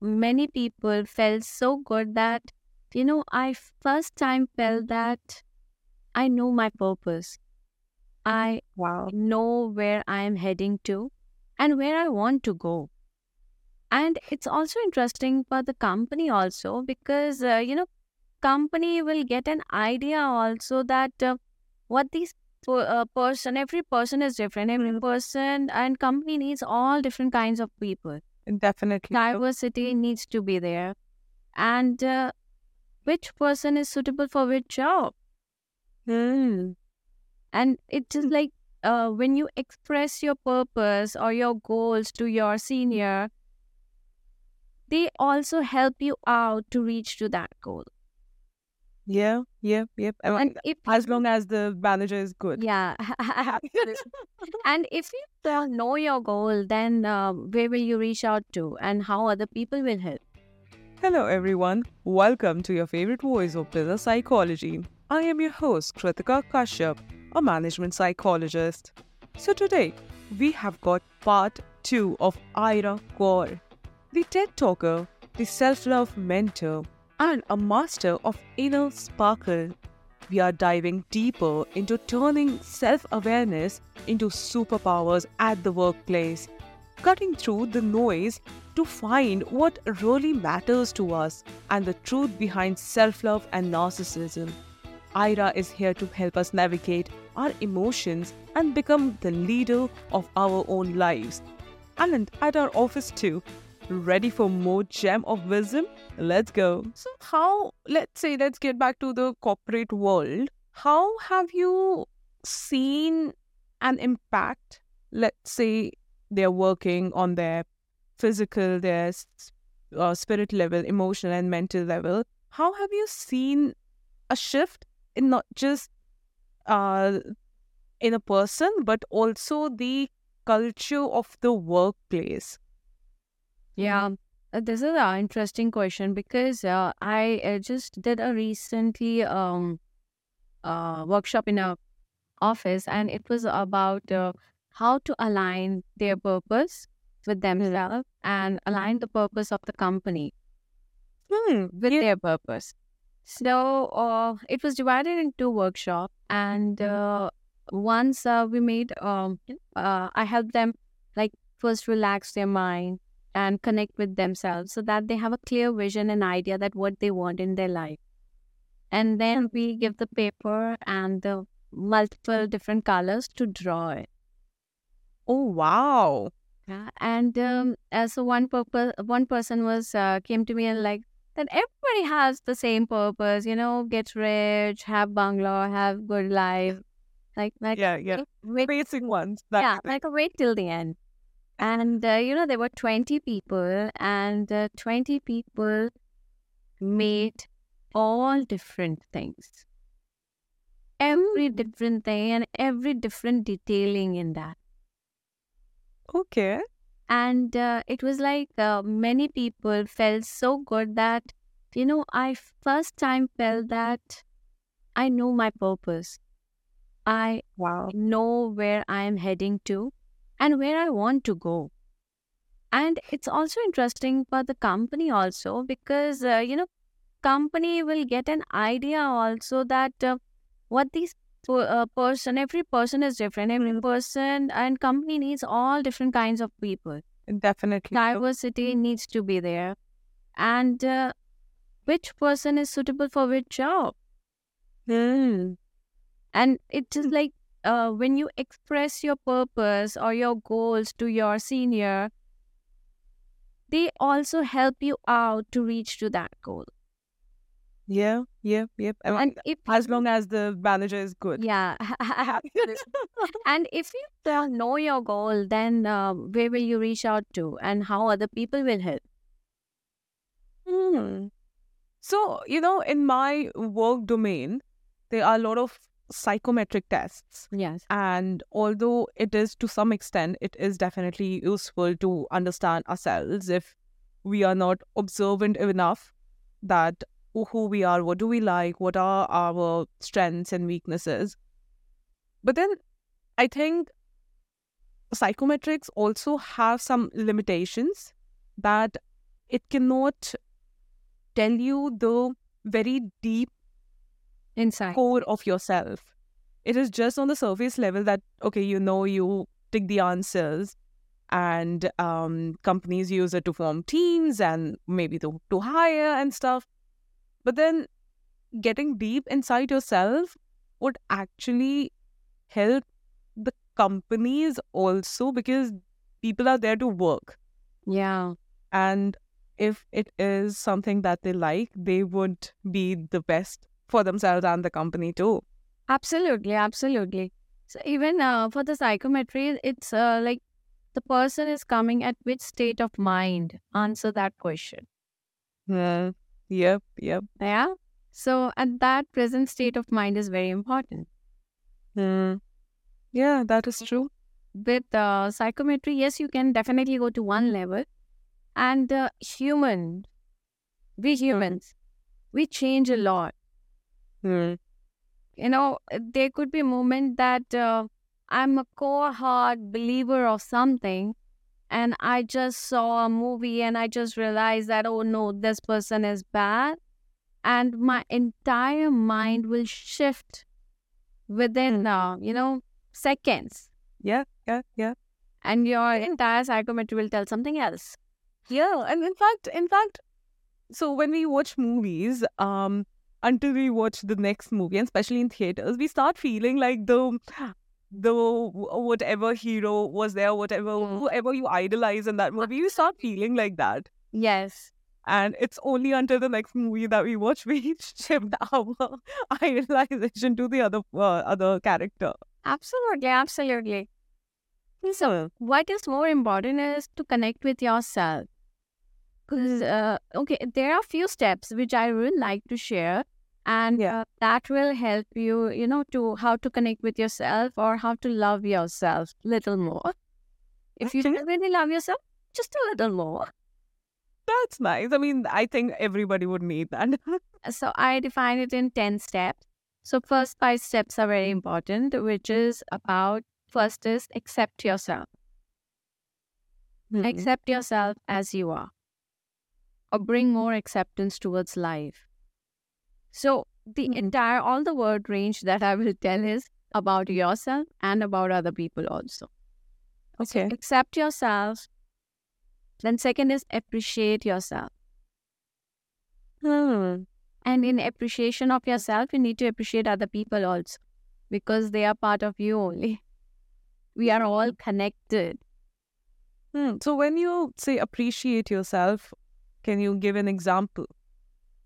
many people felt so good that, you know, I first time felt that I know my purpose. I Wow. know where I am heading to and where I want to go. And it's also interesting for the company also because, uh, you know, company will get an idea also that uh, what these uh, person, every person is different. Every person and company needs all different kinds of people. Definitely. Diversity needs to be there. And uh, which person is suitable for which job? Hmm. And it's just like uh, when you express your purpose or your goals to your senior, they also help you out to reach to that goal. Yeah, yep, yep. I And if as long as the manager is good. yeah, and if you know your goal, then uh, where will you reach out to, and how other people will help? Hello, everyone. Welcome to your favorite voice of business psychology. I am your host, Kritika Kashyap, a management psychologist. So, today we have got part two of Aaira Kaurr, the TED talker, the self love mentor, and a master of inner sparkle. We are diving deeper into turning self awareness into superpowers at the workplace, cutting through the noise to find what really matters to us and the truth behind self love and narcissism. Aaira is here to help us navigate our emotions and become the leader of our own lives. And at our office too. Ready for more gem of wisdom? Let's go. So, how, let's say, let's get back to the corporate world. How have you seen an impact? Let's say they're working on their physical, their uh, spirit level, emotional, and mental level. How have you seen a shift in not just uh, in a person, but also the culture of the workplace? Yeah, uh, this is an interesting question because uh, I uh, just did a recently um uh, workshop in a office, and it was about uh, how to align their purpose with themselves and align the purpose of the company Hmm. with Yeah. their purpose. So uh, it was divided into workshop, and uh, once uh, we made, um, uh, I helped them like first relax their mind and connect with themselves, so that they have a clear vision and idea that what they want in their life. And then we give the paper and the multiple different colors to draw it. Oh wow. Yeah, and um, so one purpose, one person was uh, came to me and like that everybody has the same purpose, you know, get rich, have bungalow, have good life, like like Yeah, yeah. wait, Basic ones. That yeah, like wait till the end. And uh, you know, there were twenty people, and uh, twenty people made all different things, every different thing, and every different detailing in that. okay. and uh, it was like uh, many people felt so good that you know i first time felt that i know my purpose i Wow. know where i am heading to and where i want to go. And it's also interesting for the company also because uh, you know company will get an idea also that uh, what these uh, person every person is different. Every person and company needs all different kinds of people. Definitely. diversity needs to be there. And uh, which person is suitable for which job? Hmm. and it's like uh, when you express your purpose or your goals to your senior they also help you out to reach to that goal Yeah, yep, yep. Mean, and if as long as the manager is good. yeah and if you don't know your goal then uh, where will you reach out to and how other people will help Hmm. So, you know, in my work domain, there are a lot of psychometric tests. yes And although it is to some extent, it is definitely useful to understand ourselves if we are not observant enough that oh, who we are, what do we like, what are our strengths and weaknesses. But then I think psychometrics also have some limitations that it cannot tell you the very deep Inside. core of yourself. It is just on the surface level that, okay, you know, you take the answers and um, companies use it to form teams and maybe to, to hire and stuff. But then getting deep inside yourself would actually help the companies also because people are there to work. Yeah. And if it is something that they like, they would be the best for themselves and the company too. Absolutely, absolutely. So even uh, for the psychometry, it's uh, like the person is coming at which state of mind. Answer that question. Yeah. Yep. Yep. Yeah. So at that present state of mind is very important. Mm. Yeah, that is true. With uh, psychometry, yes, you can definitely go to one level. And uh, human, we humans, we change a lot. Mm. You know, there could be a moment that uh, I'm a core hard believer of something, and I just saw a movie and I just realized that, oh no, this person is bad. And my entire mind will shift within, uh, you know, seconds. Yeah. Yeah. Yeah. And your entire psychometry will tell something else. Yeah. And in fact, in fact, so when we watch movies, um, until we watch the next movie, and especially in theaters, we start feeling like the the whatever hero was there, whatever Mm. whoever you idolize in that movie, you start feeling like that. Yes. And it's only until the next movie that we watch we shift our idealization to the other uh, other character. Absolutely. Absolutely. So, what is more important is to connect with yourself. Because, uh, okay, there are a few steps which I would like to share, and Yeah. uh, that will help you, you know, to how to connect with yourself or how to love yourself little more. If you really love yourself, just a little more. that's nice. I mean, I think everybody would need that. So I define it in 10 steps. So first five steps are very important, which is about first is accept yourself. Mhm. Accept yourself as you are, or bring more acceptance towards life. So, the Mhm. entire, all the word range that I will tell is about yourself and about other people also. So, Okay. accept yourself. Then, second is appreciate yourself. Hmm. And in appreciation of yourself, you need to appreciate other people also because they are part of you only. We are all connected. Hmm. So when you say appreciate yourself, can you give an example?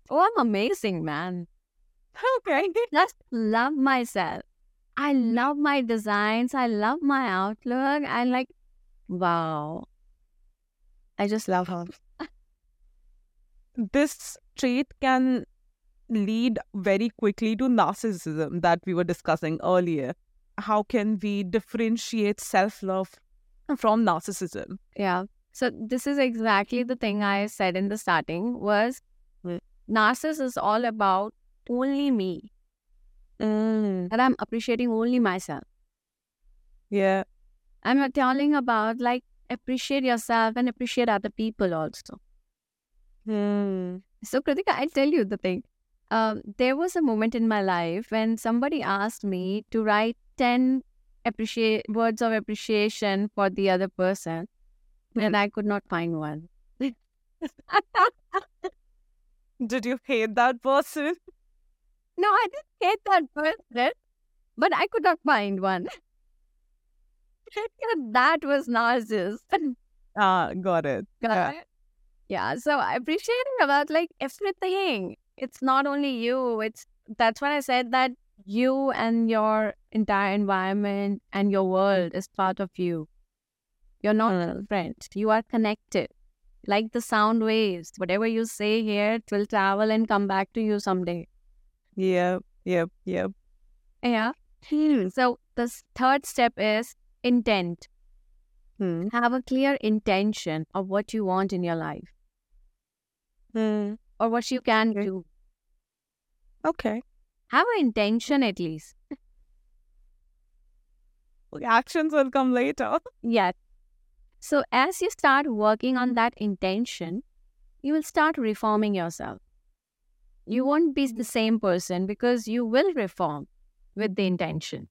Oh, I'm amazing, man. Okay. just love myself. I love my designs. I love my outlook. I like, wow. I just love her. This trait can lead very quickly to narcissism that we were discussing earlier. How can we differentiate self love from narcissism? Yeah. So this is exactly the thing I said in the starting was Mm. is all about only me. Mm. That I'm appreciating only myself. Yeah. I'm telling about like appreciate yourself and appreciate other people also. Hmm. So, Kritika, I'll tell you the thing. Um, there was a moment in my life when somebody asked me to write 10 appreciate words of appreciation for the other person, and I could not find one. Did you hate that person? No, I didn't hate that person, but I could not find one. that was narcissist. Ah, got it. Got Yeah. it? Yeah. So appreciating about like everything. It's not only you. It's that's why I said that you and your entire environment and your world is part of you. You're not different. You are connected. Like the sound waves. Whatever you say here, it will travel and come back to you someday. Yep. Yep. Yep. Yeah. So the third step is intent. Hmm. Have a clear intention of what you want in your life Hmm. or what you can do. Okay. Have an intention at least. Actions will come later. Yeah. So as you start working on that intention, you will start reforming yourself. You won't be the same person because you will reform with the intention.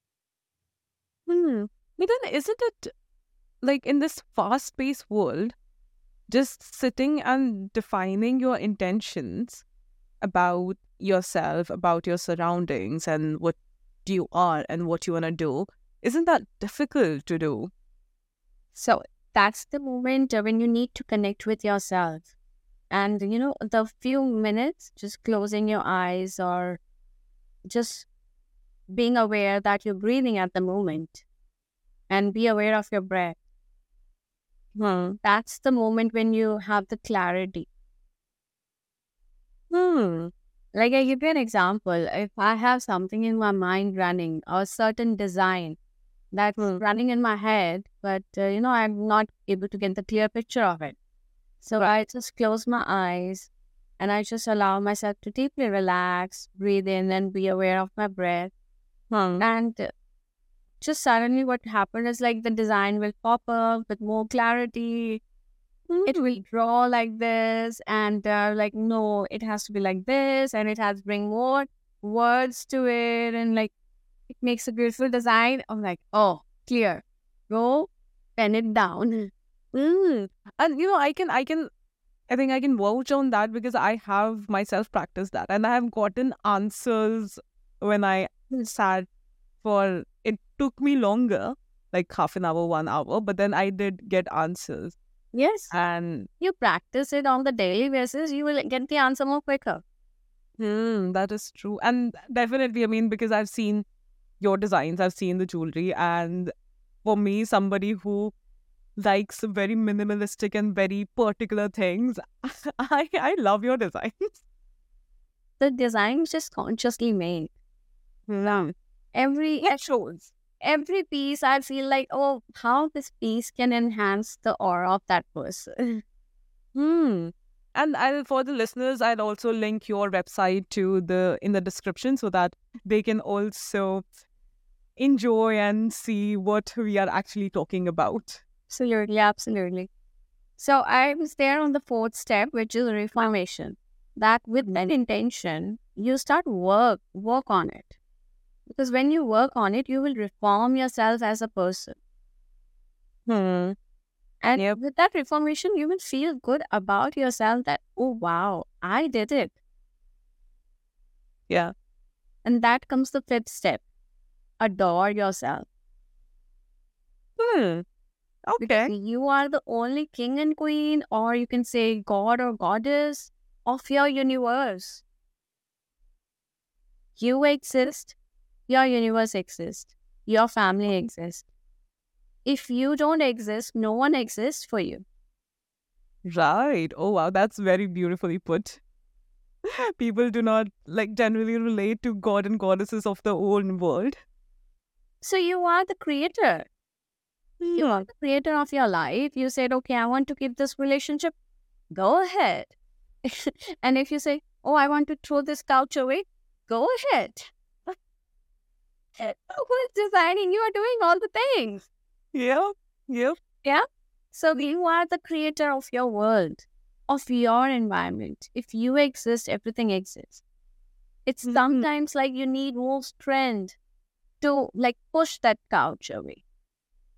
Hmm. But then isn't it like in this fast paced world, just sitting and defining your intentions about yourself, about your surroundings, and what you are and what you want to do, isn't that difficult to do? So that's the moment when you need to connect with yourself. And, you know, the few minutes, just closing your eyes or just being aware that you're breathing at the moment and be aware of your breath. Hmm. That's the moment when you have the clarity. Hmm. Like I give you an example. If I have something in my mind running, or a certain design that's Hmm. running in my head, but uh, you know, I'm not able to get the clear picture of it. So I just close my eyes and I just allow myself to deeply relax, breathe in, and be aware of my breath. Hmm. And uh, just suddenly, what happened is like the design will pop up with more clarity. It will draw like this, and uh, like, no, it has to be like this, and it has to bring more words to it, and like, it makes a beautiful design. I'm like, oh, clear. Go pen it down. Mm. And you know, I can, I can, I think I can vouch on that because I have myself practiced that, and I have gotten answers when I sat for. It took me longer, like half an hour, one hour, but then I did get answers, Yes, and you practice it on the daily basis, you will get the answer more quicker. Hmm, that is true. And definitely, I mean, because I've seen your designs, I've seen the jewelry, and for me, somebody who likes very minimalistic and very particular things, I I love your designs. The designs just consciously made. Hmm. Every It shows. every piece I feel like, oh, how this piece can enhance the aura of that person. Hmm. And I'll for the listeners, I'll also link your website to the in the description so that they can also enjoy and see what we are actually talking about. Absolutely, absolutely. So I was there on the fourth step, which is reformation. That with that intention, you start work work on it. Because when you work on it, you will reform yourself as a person. Hmm. And Yep. with that reformation, you will feel good about yourself that, oh wow, I did it. Yeah. And that comes the fifth step. Adore yourself. Hmm. Because Okay. you are the only king and queen, or you can say god or goddess of your universe. You exist, your universe exists, your family exists. If you don't exist, no one exists for you. Right. Oh wow, that's very beautifully put. People do not like generally relate to god and goddesses of their own world. So you are the creator. You are the creator of your life. You said, okay, I want to keep this relationship. Go ahead. and if you say, oh, I want to throw this couch away, go ahead. Who's designing? You are doing all the things. Yeah. Yep. Yeah. So you are the creator of your world, of your environment. If you exist, everything exists. It's Mhm. sometimes like you need more strength to like push that couch away.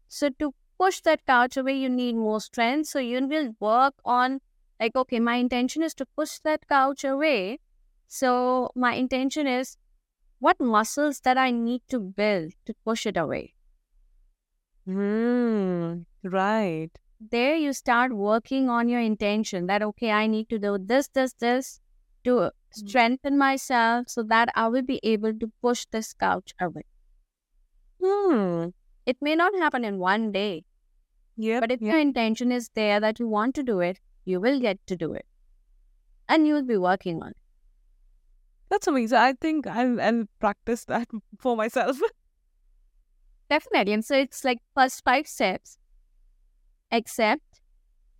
So to push that couch away, you need more strength. So you will work on like, okay, my intention is to push that couch away. So my intention is what muscles that I need to build to push it away. Hmm. Right. there you start working on your intention that okay i need to do this this this to strengthen myself so that i will be able to push this couch away Hmm. it may not happen in one day Yep. but if yep. your intention is there that you want to do it you will get to do it and you will be working on it That's amazing. I think I'll I'll practice that for myself. definitely and so it's like first five steps accept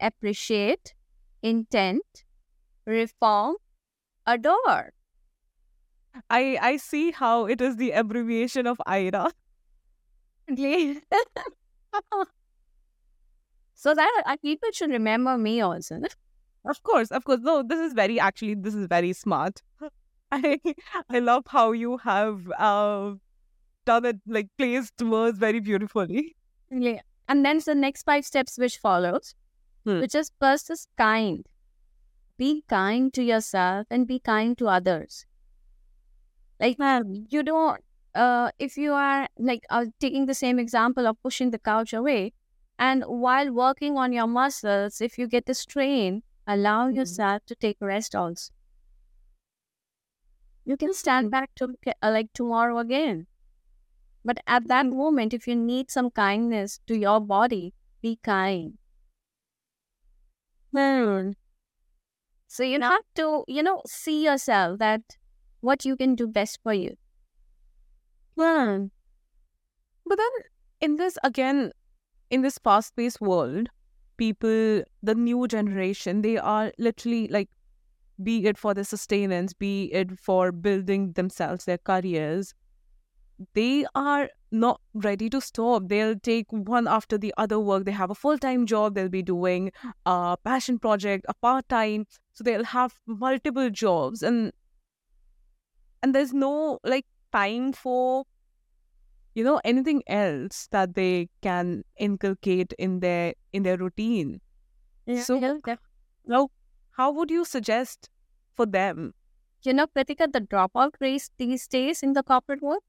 appreciate intent reform adore I I see how it is the abbreviation of AAIRA. so that uh, people should remember me also. Of course, of course. No, this is very actually this is very smart. I I love how you have uh, done it like placed words very beautifully. Yeah. And then the next five steps which follows, Hmm. which is first is kind. Be kind to yourself and be kind to others. Like you don't uh if you are like uh, taking the same example of pushing the couch away and while working on your muscles if you get a strain allow Mhm. yourself to take rest also. You can stand back to uh, like tomorrow again. But at that moment if you need some kindness to your body be kind. Hmm. so you have to you know see yourself that what you can do best for you Hmm. But then in this again, in this fast-paced world, people, the new generation, they are literally like, be it for the sustenance, be it for building themselves, their careers, they are not ready to stop. They'll take one after the other work. They have a full-time job. They'll be doing a passion project, a part-time. So they'll have multiple jobs, and and there's no like time for you know anything else that they can inculcate in their in their routine. So- you know, the- now how would you suggest for them? You know Kritika, the dropout rate these days in the corporate world?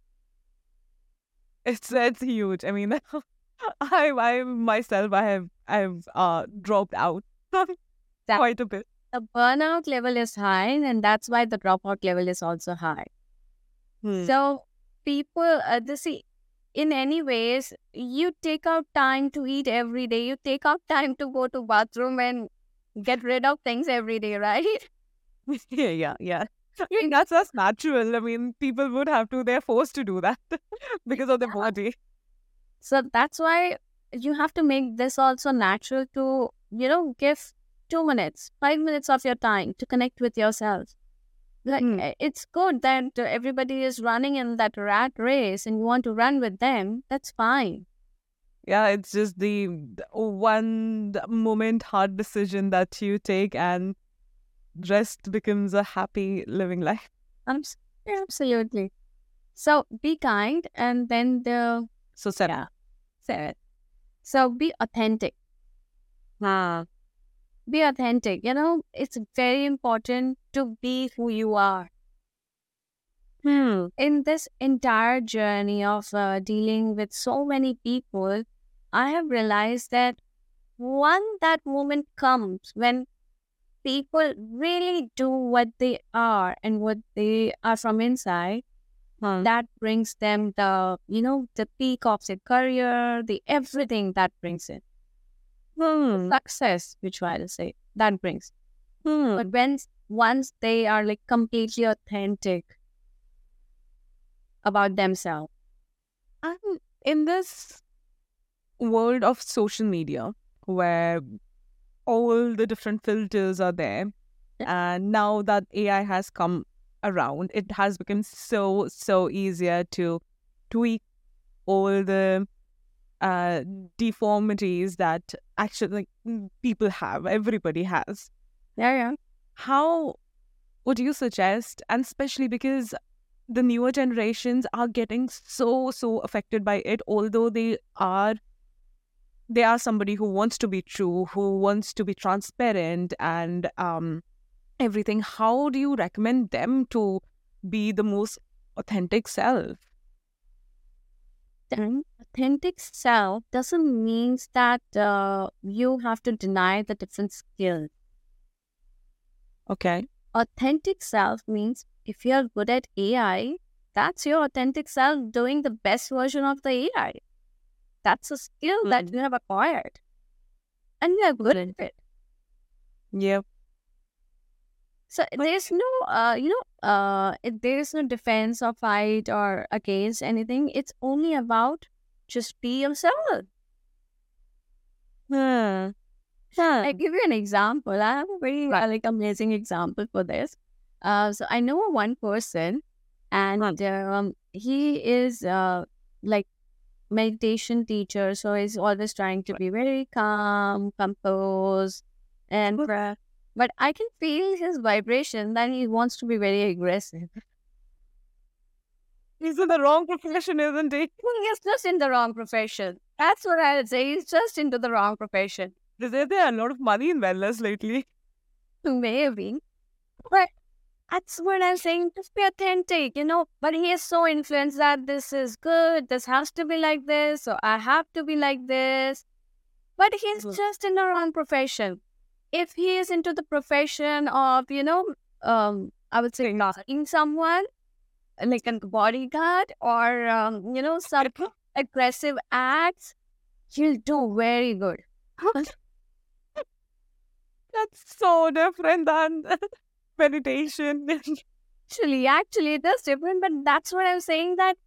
It's it's huge. I mean i i myself i have i've uh dropped out quite a bit. the burnout level is high and that's why the dropout level is also high Hmm. so people uh, the see in any ways you take out time to eat every day you take out time to go to bathroom and get rid of things every day right yeah yeah yeah I mean, that's just natural. I mean, people would have to. They're forced to do that because of their body. so that's why you have to make this also natural to you know give two minutes five minutes of your time to connect with yourself like uh, it's good that uh, everybody is running in that rat race and you want to run with them that's fine Yeah, it's just the, the one moment hard decision that you take, and rest becomes a happy living life. Absolutely so be kind and then the So, Sarah. Yeah. Sarah. so be authentic Ah. Be authentic you know it's very important to be who you are Hmm. in this entire journey of uh, dealing with so many people, I have realized that one that moment comes when people really do what they are and what they are from inside. Hmm. That brings them the you know the peak of their career, the everything that brings it Hmm. success, say that brings. Hmm. But when once they are like completely authentic about themselves. And in this world of social media, where all the different filters are there, and now that AI has come around, it has become so so easier to tweak all the uh, deformities that actually like, mm, people have, everybody has. Yeah, yeah. How would you suggest, and especially because the newer generations are getting so so affected by it, although they are they are somebody who wants to be true, who wants to be transparent, and um, everything. How do you recommend them to be the most authentic self? Then authentic self doesn't mean that uh, you have to deny the different skills. Okay. Authentic self means if you're good at AI, that's your authentic self doing the best version of the AI. That's a skill that Mhm. you have acquired. And you're good at it. Yeah. So there's no, uh, you know, uh, there is no defense or fight or against anything. It's only about just be yourself. Hmm. I give you an example. I have a very uh, like amazing example for this. Uh, so I know one person, and um, he is uh, like meditation teacher. So he's always trying to be very calm, composed, and but I can feel his vibration that he wants to be very aggressive. He's in the wrong profession, isn't he? He's just in the wrong profession. That's what I would say. He's just into the wrong profession. Is there, a lot of money in wellness lately? Maybe. But that's what I'm saying. Just be authentic, you know. But he is so influenced that this is good, this has to be like this, so I have to be like this. But he's Mhm. just in the wrong profession. If he is into the profession of, you know, um, I would say knocking someone, like a bodyguard or, um, you know, some aggressive acts, he'll do very good. That's so different than meditation. Actually, actually, it is different, but that's what I'm saying that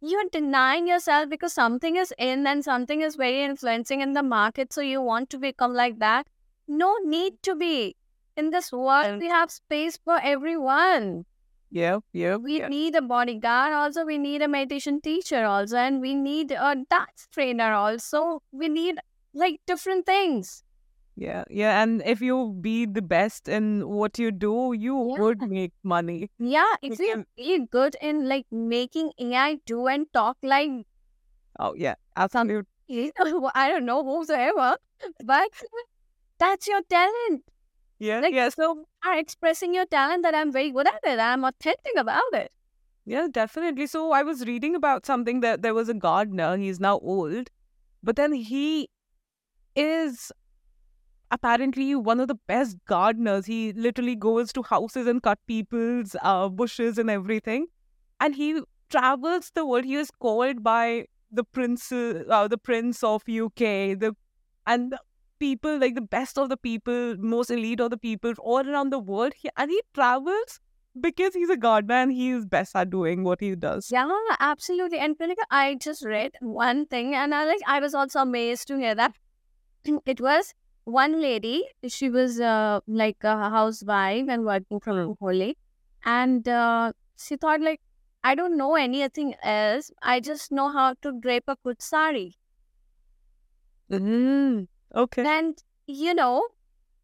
you're denying yourself because something is in and something is very influencing in the market, so you want to become like that. No need to be. In this world, we have space for everyone. Yeah, yeah, We yeah. need a bodyguard, also, we need a meditation teacher, also, and we need a dance trainer, also. We need like different things. Yeah, yeah, and if you be the best in what you do, you Yeah. would make money. Yeah, if You you're good in like making AI do and talk like Oh yeah, absolutely. I don't know whosoever, but that's your talent. Yeah, Like, yeah. So Are expressing your talent that I'm very good at it. I'm authentic about it. yeah, definitely. So I was reading about something that there was a gardener. He's now old, but then he is apparently one of the best gardeners. He literally goes to houses and cut people's uh, bushes and everything, and he travels the world. He is called by the prince, uh, the prince of UK, the and people like the best of the people, most elite of the people all around the world. He, and he travels because he's a gardener and he is best at doing what he does. Yeah, absolutely. And Kritika, I just read one thing and I like I was also amazed to hear that. It was one lady, she was uh, like a housewife and working from Holi. And uh, she thought like, I don't know anything else. I just know how to drape a good sari. Mm, okay. And you know,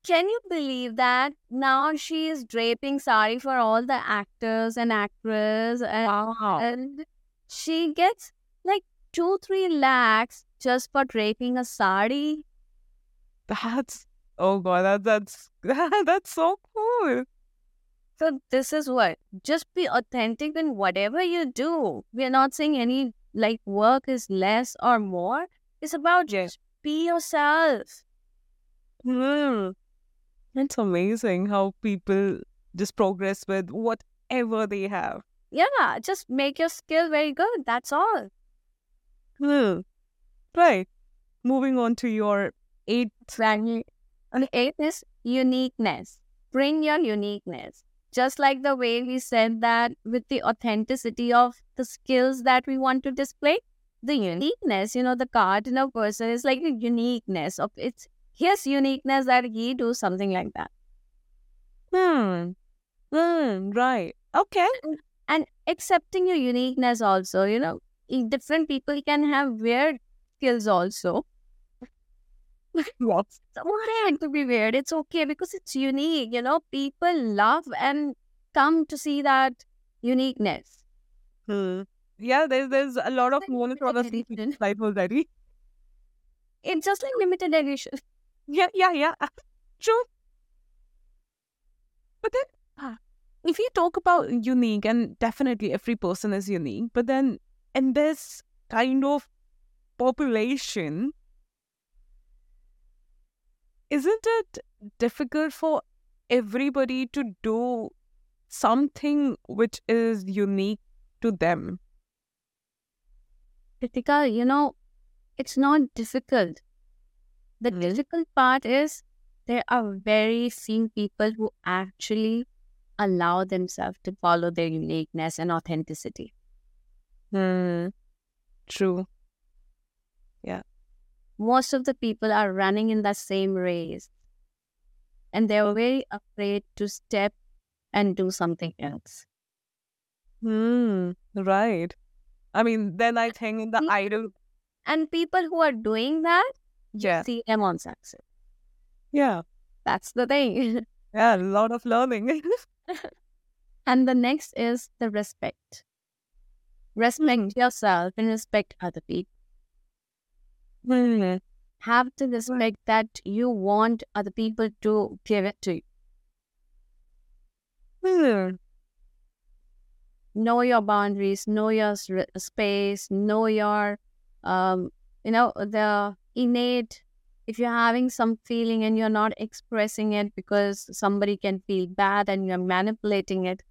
can you believe that now she is draping sari for all the actors and actresses and, Wow. and she gets like two, three lakhs just for draping a sari. That's oh god, that, that's that's so cool. So this is what just be authentic in whatever you do. We're not saying any like work is less or more. It's about Yeah. Be yourself. Mm. It's amazing how people just progress with whatever they have. Yeah, just make your skill very good. That's all. Hmm. Right. Moving on to your eighth. And eighth is uniqueness. Bring your uniqueness. Just like the way we said that with the authenticity of the skills that we want to display, the uniqueness, you know, the cardinal person is like the uniqueness of it's his uniqueness that he do something like that. Hmm. Hmm. Right. Okay. And accepting your uniqueness also, you know, different people can have weird skills also. What? So to be weird? It's okay because it's unique. You know, people love and come to see that uniqueness. Hmm. Yeah, there's there's a lot of Like edition. life already. It's just like limited edition. Yeah, yeah, yeah. True. But then, if you talk about unique, and definitely every person is unique, but then in this kind of population, isn't it difficult for everybody to do something which is unique to them? Kritika, you know, it's not difficult. The Hmm. difficult part is there are very few people who actually allow themselves to follow their uniqueness and authenticity. Hmm. True. Yeah. Most of the people are running in the same race and they're very afraid to step and do something else. Hmm. Right. I mean, then I think the Hmm. idol. And people who are doing that, Yeah. see them on success. Yeah. That's the thing. Yeah, a lot of learning. and the next is the respect. Respect Mhm. yourself and respect other people. Hmm. Have the respect that you want other people to give it to you. Hmm. Know your boundaries, know your space, know your, um, you know, the innate. If you're having some feeling and you're not expressing it because somebody can feel bad and you're manipulating it,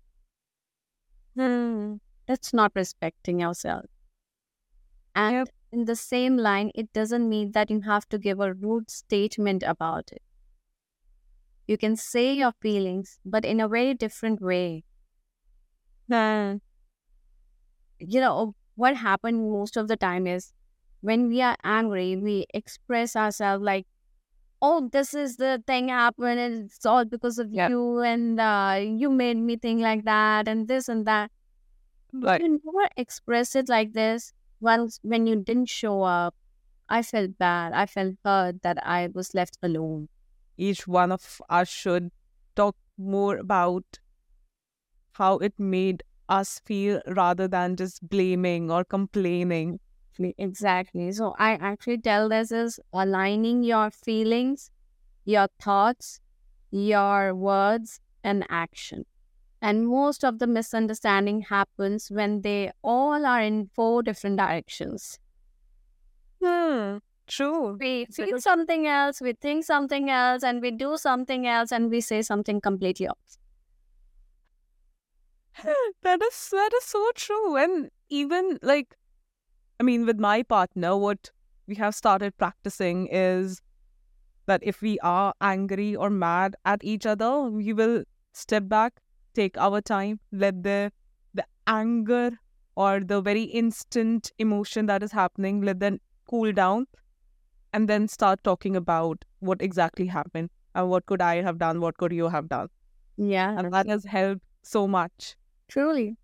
Hmm. that's not respecting yourself. And Yep. in the same line, it doesn't mean that you have to give a rude statement about it. You can say your feelings, but in a very different way. Hmm. You know, what happened most of the time is when we are angry, we express ourselves like, oh, this is the thing happened, and it's all because of Yep. you, and uh, you made me think like that, and this and that. Right. You never express it like this. Once when you didn't show up, I felt bad. I felt hurt that I was left alone. Each one of us should talk more about how it made us feel rather than just blaming or complaining. Exactly. So I actually tell this is aligning your feelings, your thoughts, your words, and action. And most of the misunderstanding happens when they all are in four different directions. Hmm. True. We feel something else, we think something else, and we do something else, and we say something completely opposite. that is that is so true. And even like I mean with my partner, what we have started practicing is that if we are angry or mad at each other, we will step back, take our time, let the the anger or the very instant emotion that is happening, let them cool down and then start talking about what exactly happened and what could I have done, what could you have done. Yeah, And that has helped so much. Truly.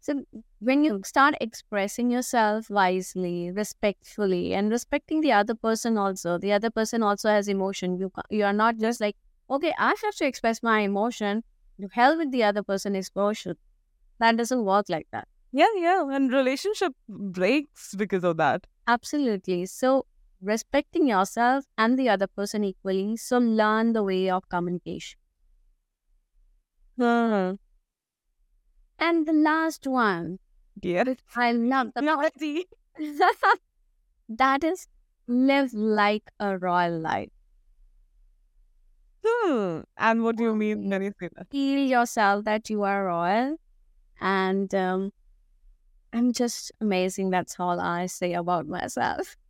So when you start expressing yourself wisely, respectfully, and respecting the other person also, the other person also has emotion. You you are not just like, okay, I have to express my emotion. To hell with the other person's emotion. That doesn't work like that. Yeah, yeah. And relationship breaks because of that. Absolutely. So respecting yourself and the other person equally. So learn the way of communication. Hmm. And the last one, Yeah. I love the No, that is live like a royal life. Hmm. And what do you mean when you say that? Feel yourself that you are royal. And um, I'm just amazing. That's all I say about myself.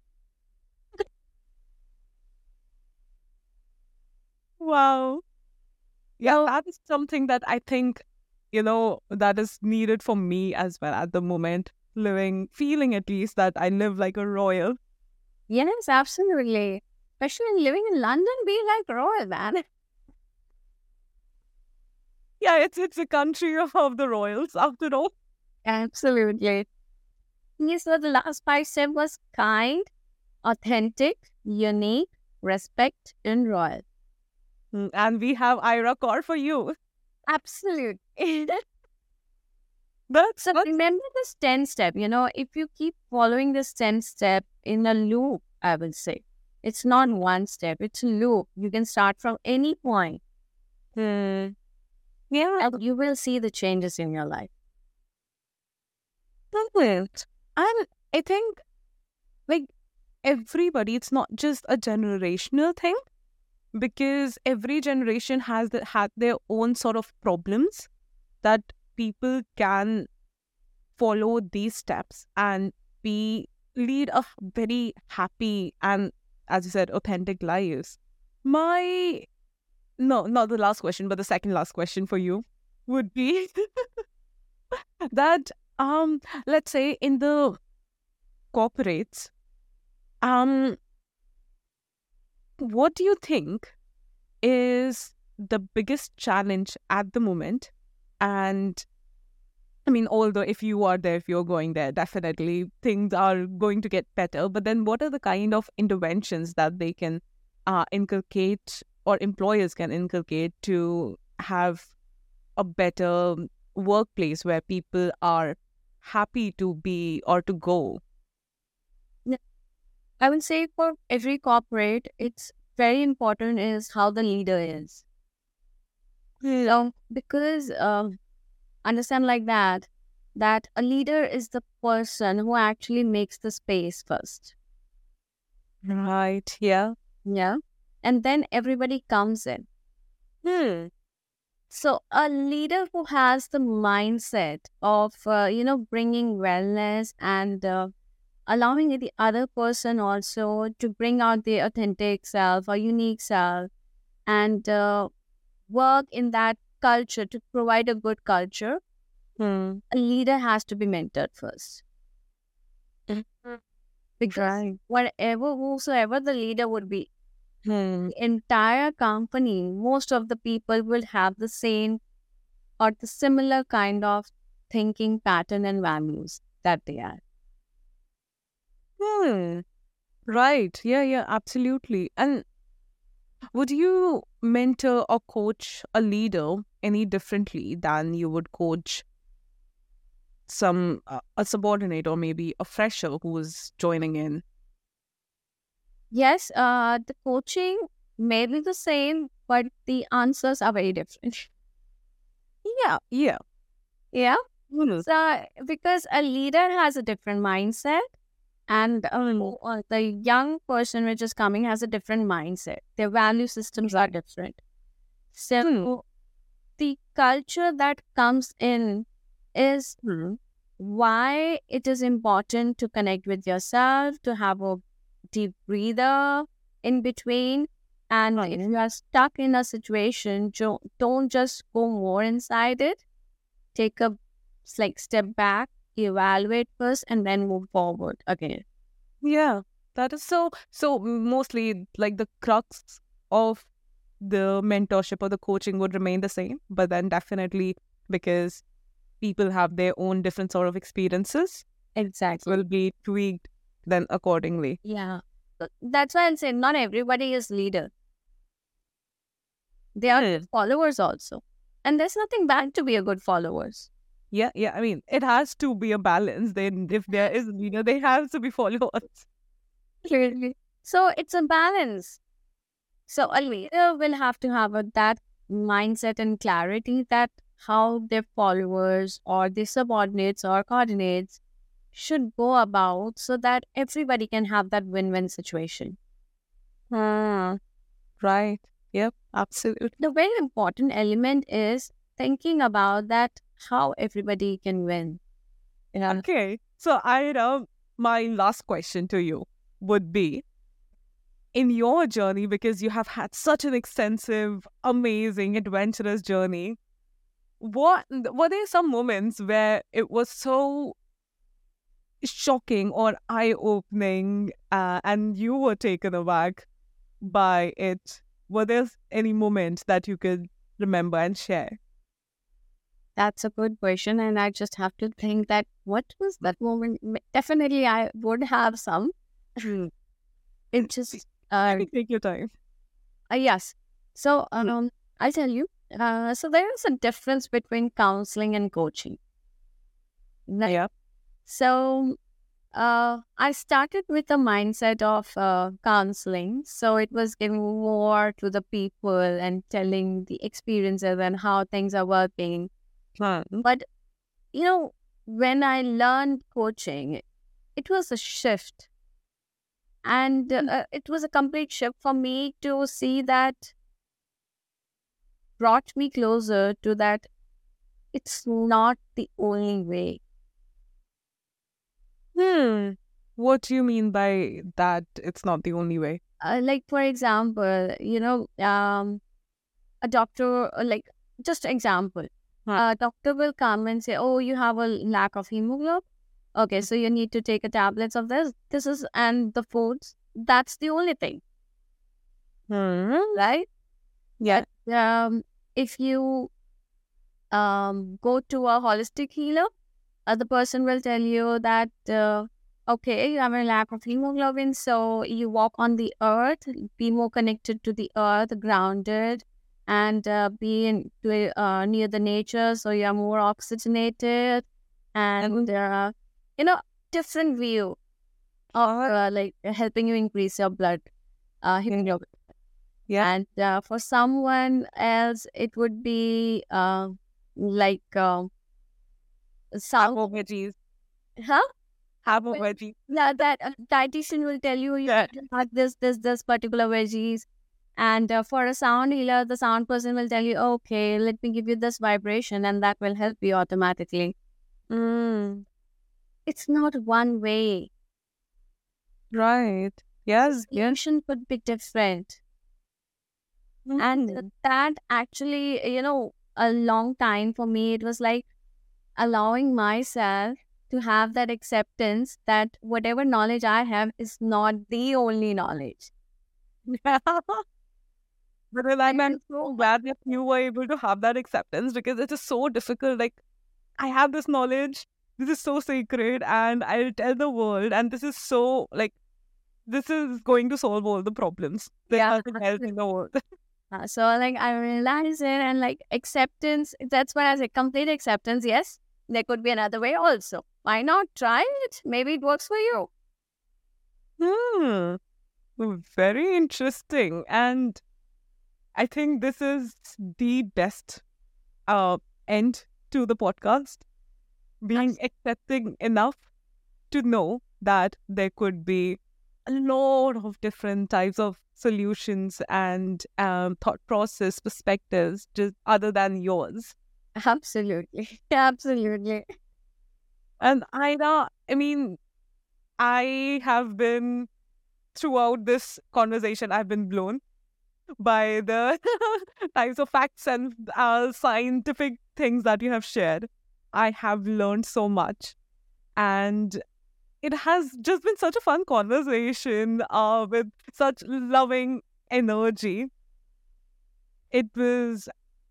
Wow. Yeah, that is something that I think, you know, that is needed for me as well at the moment. Living, feeling at least that I live like a royal. Yes, absolutely. Especially living in London, be like royal, man. Yeah, it's it's a country of the royals after all. Absolutely. Yes, so the last five step was kind, authentic, unique, respect, and royal. Mm, And we have Aaira Kaurr for you. Absolutely. But, So remember this 10 step, you know, if you keep following this 10 step in a loop, I will say, it's not one step, it's a loop. You can start from any point Hmm. Yeah, and you will see the changes in your life. Brilliant. And I think, like, everybody, it's not just a generational thing because every generation has the, had their own sort of problems that people can follow these steps and be lead a very happy and as you said authentic lives. My no not the last question but the second last question for you would be that um let's say in the corporates um what do you think is the biggest challenge at the moment and i mean although if you are there if you're going there definitely things are going to get better but then what are the kind of interventions that they can uh, inculcate or employers can inculcate to have a better workplace where people are happy to be or to go? I would say for every corporate, it's very important is how the leader is. So, because um, understand like that, that a leader is the person who actually makes the space first. Right. Yeah. Yeah. And then everybody comes in. Hmm. So, a leader who has the mindset of, uh, you know, bringing wellness and uh, allowing the other person also to bring out their authentic self or unique self and uh, work in that culture to provide a good culture, Hmm. a leader has to be mentored first. Because Right. whatever, whosoever the leader would be, Hmm. the entire company, most of the people will have the same or the similar kind of thinking pattern and values that they are. Hmm. Right. Yeah, yeah, absolutely. And would you mentor or coach a leader any differently than you would coach some uh, a subordinate or maybe a fresher who is joining in? Yes, uh, the coaching may be the same, but the answers are very different. Yeah, yeah. Yeah. Hmm. So, because a leader has a different mindset, and um, uh, the young person which is coming has a different mindset. Their value systems are different. So, the culture that comes in is Hmm. why it is important to connect with yourself, to have a deep breather in between. And if you are stuck in a situation, don't just go more inside it. Take a like step back, evaluate first, and then move forward again. Yeah, that is so. So mostly, like the crux of the mentorship or the coaching would remain the same, but then definitely because people have their own different sort of experiences, Exactly. will be tweaked then accordingly. Yeah. That's why I'll say not everybody is leader. They are Hmm. followers also. And there's nothing bad to be a good followers. Yeah, yeah. I mean, it has to be a balance. Then, if there is you know, they have to be followers. Clearly. So it's a balance. So a leader will have to have a, that mindset and clarity that how their followers or their subordinates or coordinates should go about so that everybody can have that win-win situation. Hmm. Right. Yep. Absolutely. The very important element is thinking about that how everybody can win. Yeah. Okay. So I know my last question to you would be in your journey, because you have had such an extensive, amazing, adventurous journey, what were there some moments where it was so shocking or eye-opening uh, and you were taken aback by it? Were there any moments that you could remember and share? That's a good question. And I just have to think that what was that moment? Definitely, I would have some. it just, uh, Take your time. uh, yes. So, um, I'll tell you. Uh, so, there is a difference between counseling and coaching. Yeah. So, uh, I started with the mindset of uh, counseling. So, it was giving more to the people and telling the experiences and how things are working. Hmm. But, you know, when I learned coaching, it was a shift. And uh, it was a complete shift for me to see that brought me closer to that it's not the only way. Hmm. What do you mean by that? It's not the only way. Uh, like, for example, you know, um, a doctor, uh, like, just example, Huh. a doctor will come and say, oh, you have a lack of hemoglobin. Okay, so you need to take a tablets of this. This is, and the foods. That's the only thing, Hmm. right? Yeah. um, if you um, go to a holistic healer, uh, the person will tell you that uh, okay, you have a lack of hemoglobin, so you walk on the earth, be more connected to the earth, grounded, and uh, be in, to, uh, near the nature, so you are more oxygenated, and uh, you know, different view of uh, like helping you increase your blood uh, hemoglobin. Yeah. And uh, for someone else, it would be uh, like uh, some, veggies. huh? Have Well, veggies. Yeah, that uh, dietitian will tell you you Yeah. have this, this, this particular veggies. And uh, for a sound healer, the sound person will tell you, okay, let me give you this vibration, and that will help you automatically. Mm, It's not one way. right. Yes. Yes. Solution could be different. And uh, Mm. that actually, you know, a long time for me, it was like allowing myself to have that acceptance that whatever knowledge I have is not the only knowledge. But I'm, I'm so glad that you were able to have that acceptance because it is so difficult. Like, I have this knowledge, this is so sacred, and I'll tell the world, and this is so, like, this is going to solve all the problems. There's Yeah, nothing else in the world. Uh, so like I realize it and like acceptance. That's why I say complete acceptance. Yes, there could be another way also. Why not try it? Maybe it works for you. Hmm. Very interesting. And I think this is the best uh, end to the podcast. Being accepting enough to know that there could be a lot of different types of solutions and um, thought process perspectives just other than yours. Absolutely, absolutely. And I know, I mean, I have been throughout this conversation, I've been blown by the types of facts and uh, scientific things that you have shared. I have learned so much, and it has just been such a fun conversation uh, with such loving energy. It was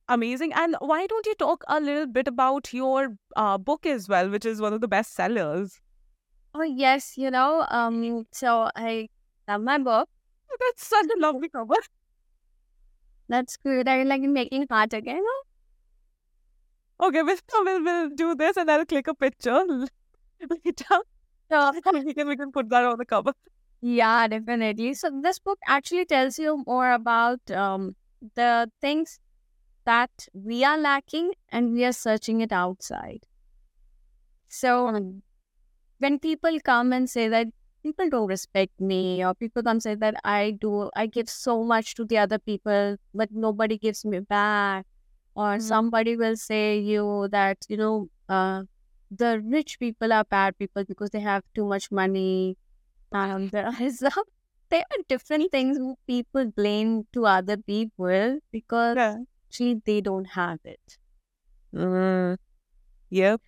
amazing. And why don't you talk a little bit about your uh, book as well, which is one of the best sellers? Oh yes, you know. Um. So I have my book. That's such a lovely cover. That's good. I like making heart again. Okay, we'll, we'll, we'll do this and I'll click a picture later. So we, can, we can put that on the cover. yeah, definitely. So this book actually tells you more about um the things that we are lacking and we are searching it outside. So um, when people come and say that people don't respect me or people come say that I do I give so much to the other people but nobody gives me back or Mm. somebody will say you that you know uh, the rich people are bad people because they have too much money and there is a, there are different things who people blame to other people because Yeah. actually they don't have it Mm. Yep.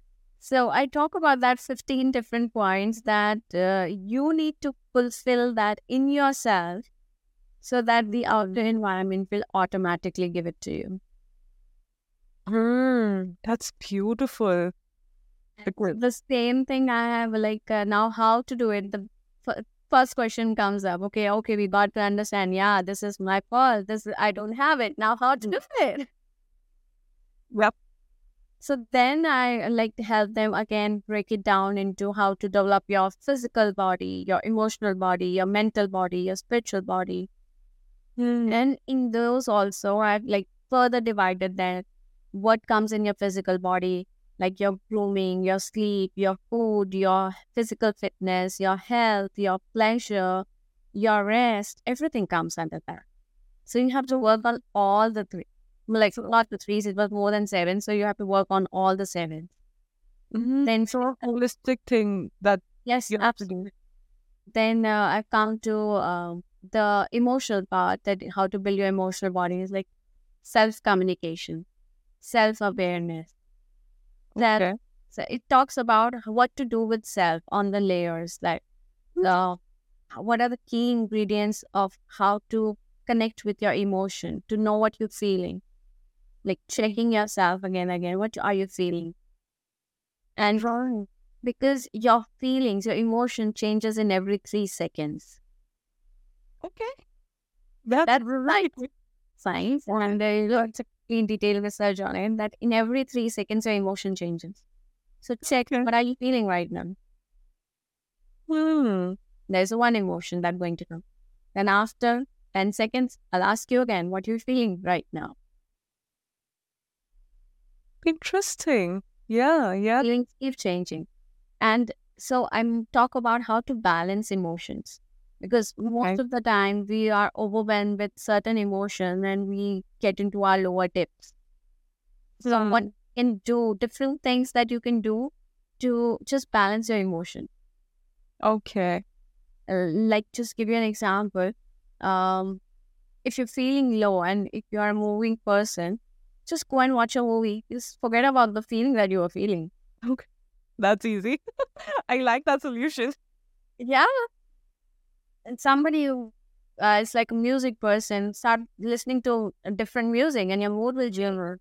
So I talk about that 15 different points that uh, you need to fulfill that in yourself so that the outer environment will automatically give it to you. Mm. That's beautiful. The same thing I have like uh, now how to do it. The f- first question comes up. Okay, okay, we got to understand. Yeah, this is my fault. This I don't have it. Now how to do it? Yep. So then I like to help them again break it down into how to develop your physical body, your emotional body, your mental body, your spiritual body. Mm. And in those also, I've like further divided that what comes in your physical body, like your grooming, your sleep, your food, your physical fitness, your health, your pleasure, your rest, everything comes under that. So you have to work on all the three. Like not the threes, it was more than seven. So you have to work on all the seven. Mhm. Then So holistic thing that yes, you have to absolutely. Then uh, I've come to um, the emotional part that how to build your emotional body is like self communication, self awareness. That Okay. so it talks about what to do with self on the layers, like the what are the key ingredients of how to connect with your emotion, to know what you're feeling, like checking yourself again, again. What are you feeling? And wrong because your feelings, your emotion changes in every three seconds. Okay. That's, That's right. Science and there is lots of in detail research on it that in every three seconds your emotion changes. So check Okay. what are you feeling right now? Hmm. There's one emotion that's going to come. Then after 10 seconds, I'll ask you again what you're feeling right now. Interesting. Yeah, yeah. Feelings keep changing. And so I'm talk about how to balance emotions. Because most Okay. of the time we are overwhelmed with certain emotion and we get into our lower tips. So Hmm. what you can do different things that you can do to just balance your emotion. Okay. Uh, like just give you an example. Um, if you're feeling low and if you're a moving person, just go and watch a movie. Just forget about the feeling that you are feeling. That's easy. I like that solution. Yeah. And somebody who uh, is like a music person, start listening to a different music and your mood will change.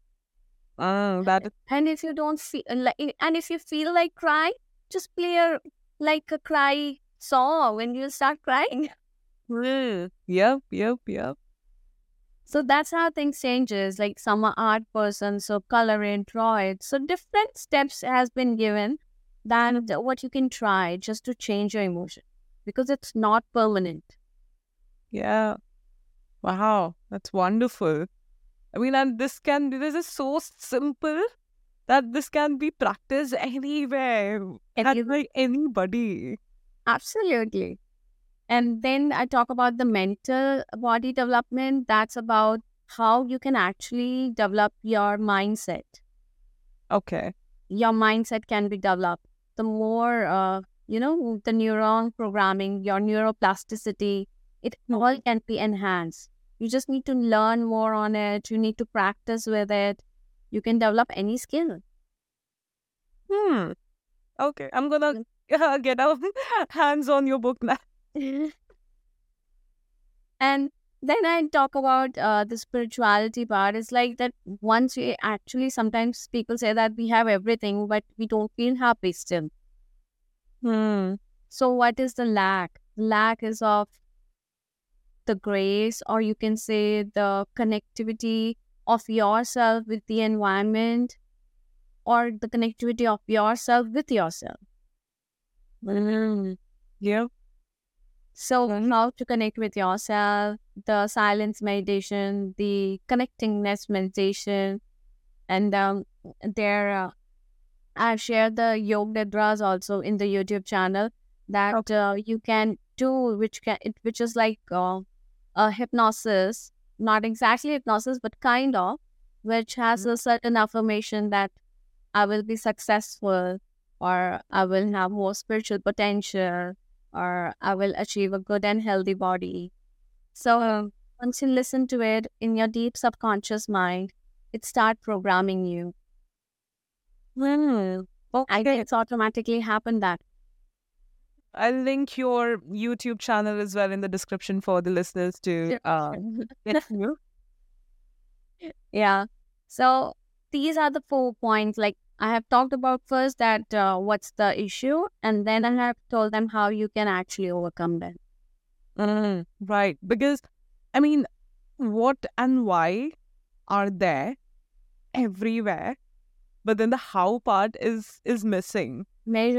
Mm, that is And if you don't feel like, and if you feel like crying, just play a like a cry song and you'll start crying. Mm. Yep, yep, yep. So that's how things changes. Like some are art person, so color it, draw it. So different steps has been given than mm-hmm. what you can try just to change your emotion because it's not permanent. Yeah. Wow, that's wonderful. I mean, and this can, be this is so simple that this can be practiced anywhere, at by anybody. Absolutely. And then I talk about the mental body development. That's about how you can actually develop your mindset. Okay. Your mindset can be developed. The more, uh, you know, the neuron programming, your neuroplasticity, it all can be enhanced. You just need to learn more on it. You need to practice with it. You can develop any skill. Hmm. Okay, I'm gonna uh, get out hands on your book now. and then I talk about uh, the spirituality part. It's like that once we actually sometimes people say that we have everything, but we don't feel happy still. Hmm. So, what is the lack? Lack is of the grace, or you can say the connectivity of yourself with the environment, or the connectivity of yourself with yourself. Mm. Yep. So, how to connect with yourself, the silence meditation, the connectingness meditation, and um, there uh, I've shared the yoga nidras also in the YouTube channel that uh, you can do, which can it, which is like uh, a hypnosis, not exactly hypnosis, but kind of, which has a certain affirmation that I will be successful, or I will have more spiritual potential, or I will achieve a good and healthy body. So um, once you listen to it in your deep subconscious mind, it start programming you. I Okay. think it's automatically happened that. I'll link your YouTube channel as well in the description for the listeners to uh get you. yeah. So these are the four points. Like I have talked about first that uh, what's the issue, and then I have told them how you can actually overcome them. Mm, right. Because I mean, what and why are there everywhere, but then the how part is is missing.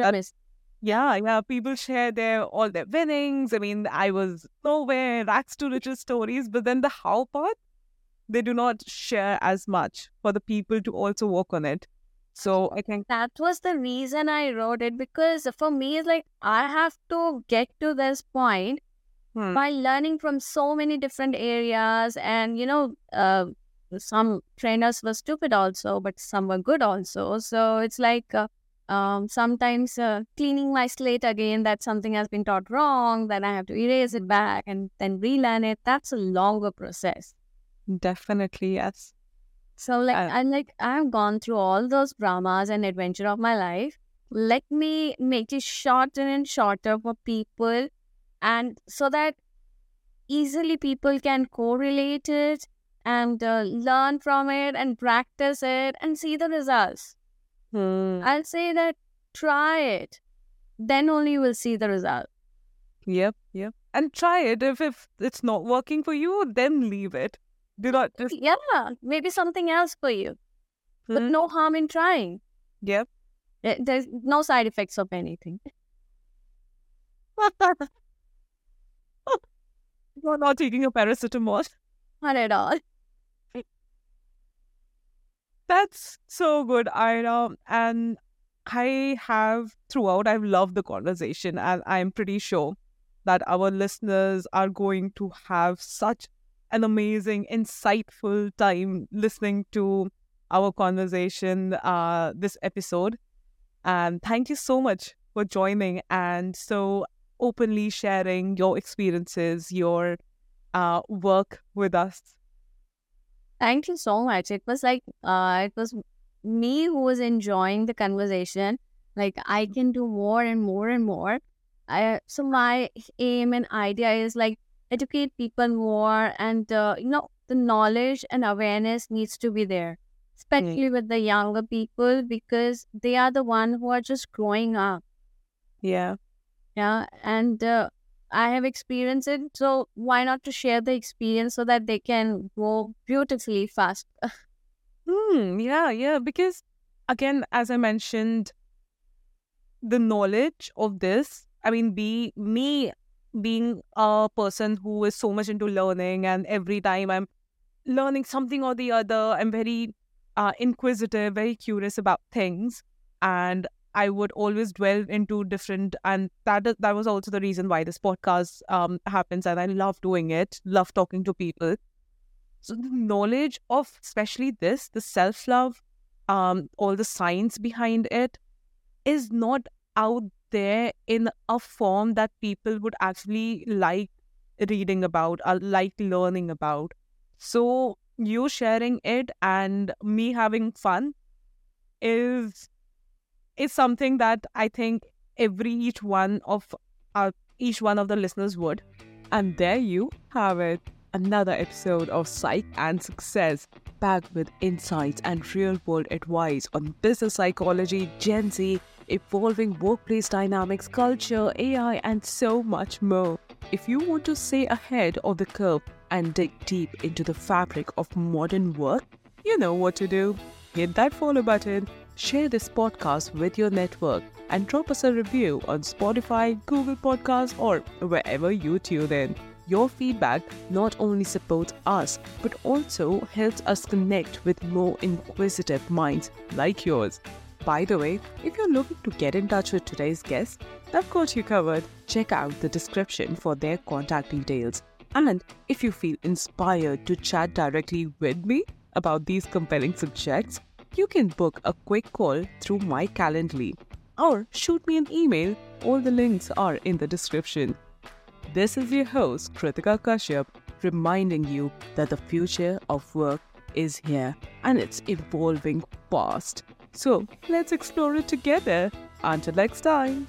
That- miss. Yeah, yeah. People share their all their winnings. I mean, I was nowhere, rags to riches stories, but then the how part, they do not share as much for the people to also work on it. So I think That was the reason I wrote it because for me, it's like I have to get to this point hmm, by learning from so many different areas and you know uh, some trainers were stupid also but some were good also. So it's like uh, um, sometimes uh, cleaning my slate again that something has been taught wrong then i have to erase it back and then relearn it. That's a longer process. Definitely yes. So like Uh, i'm like i've gone through all those dramas and adventure of my life let me make it shorter and shorter for people and so that easily people can correlate it and uh, learn from it and practice it and see the results Hmm. i'll say that try it. Then only you will see the result. Yep, yep. And try it. If if it's not working for you, then leave it. Do not just Yeah, maybe something else for you. But Hmm. no harm in trying. Yep. Eh, There's no side effects of anything. You're not taking a paracetamol. Not at all. That's so good, Aaira. And I have throughout, I've loved the conversation, and I'm pretty sure that our listeners are going to have such an amazing, insightful time listening to our conversation, uh, this episode. And thank you so much for joining and so openly sharing your experiences, your uh, work with us. Thank you so much. It was like uh it was me who was enjoying the conversation. Like I can do more and more and more. I so my aim and idea is like educate people more and uh, you know the knowledge and awareness needs to be there especially with the younger people because they are the one who are just growing up Yeah. yeah and uh, i have experienced it so why not to share the experience so that they can grow beautifully fast Hmm, yeah, yeah. Because again, as I mentioned, the knowledge of this, I mean, be me being a person who is so much into learning, and every time I'm learning something or the other, I'm very uh, inquisitive, very curious about things, and I would always delve into different, and that that was also the reason why this podcast um happens, and I love doing it, love talking to people. So the knowledge of especially this, the self love, um, all the science behind it, is not out there in a form that people would actually like reading about or like learning about. So you sharing it and me having fun is is something that I think every each one of uh, each one of the listeners would. And there you have it. Another episode of Psych and Success, back with insights and real world advice on business psychology, Gen Z, evolving workplace dynamics, culture, AI, and so much more. If you want to stay ahead of the curve and dig deep into the fabric of modern work, you know what to do. Hit that follow button, share this podcast with your network, and drop us a review on Spotify, Google Podcasts, or wherever you tune in. Your feedback not only supports us, but also helps us connect with more inquisitive minds like yours. By the way, if you're looking to get in touch with today's guest, I've got you covered. Check out the description for their contact details. And if you feel inspired to chat directly with me about these compelling subjects, you can book a quick call through my Calendly or shoot me an email. All the links are in the description. This is your host, Kritika Kashyap, reminding you that the future of work is here and it's evolving fast. So let's explore it together. Until next time.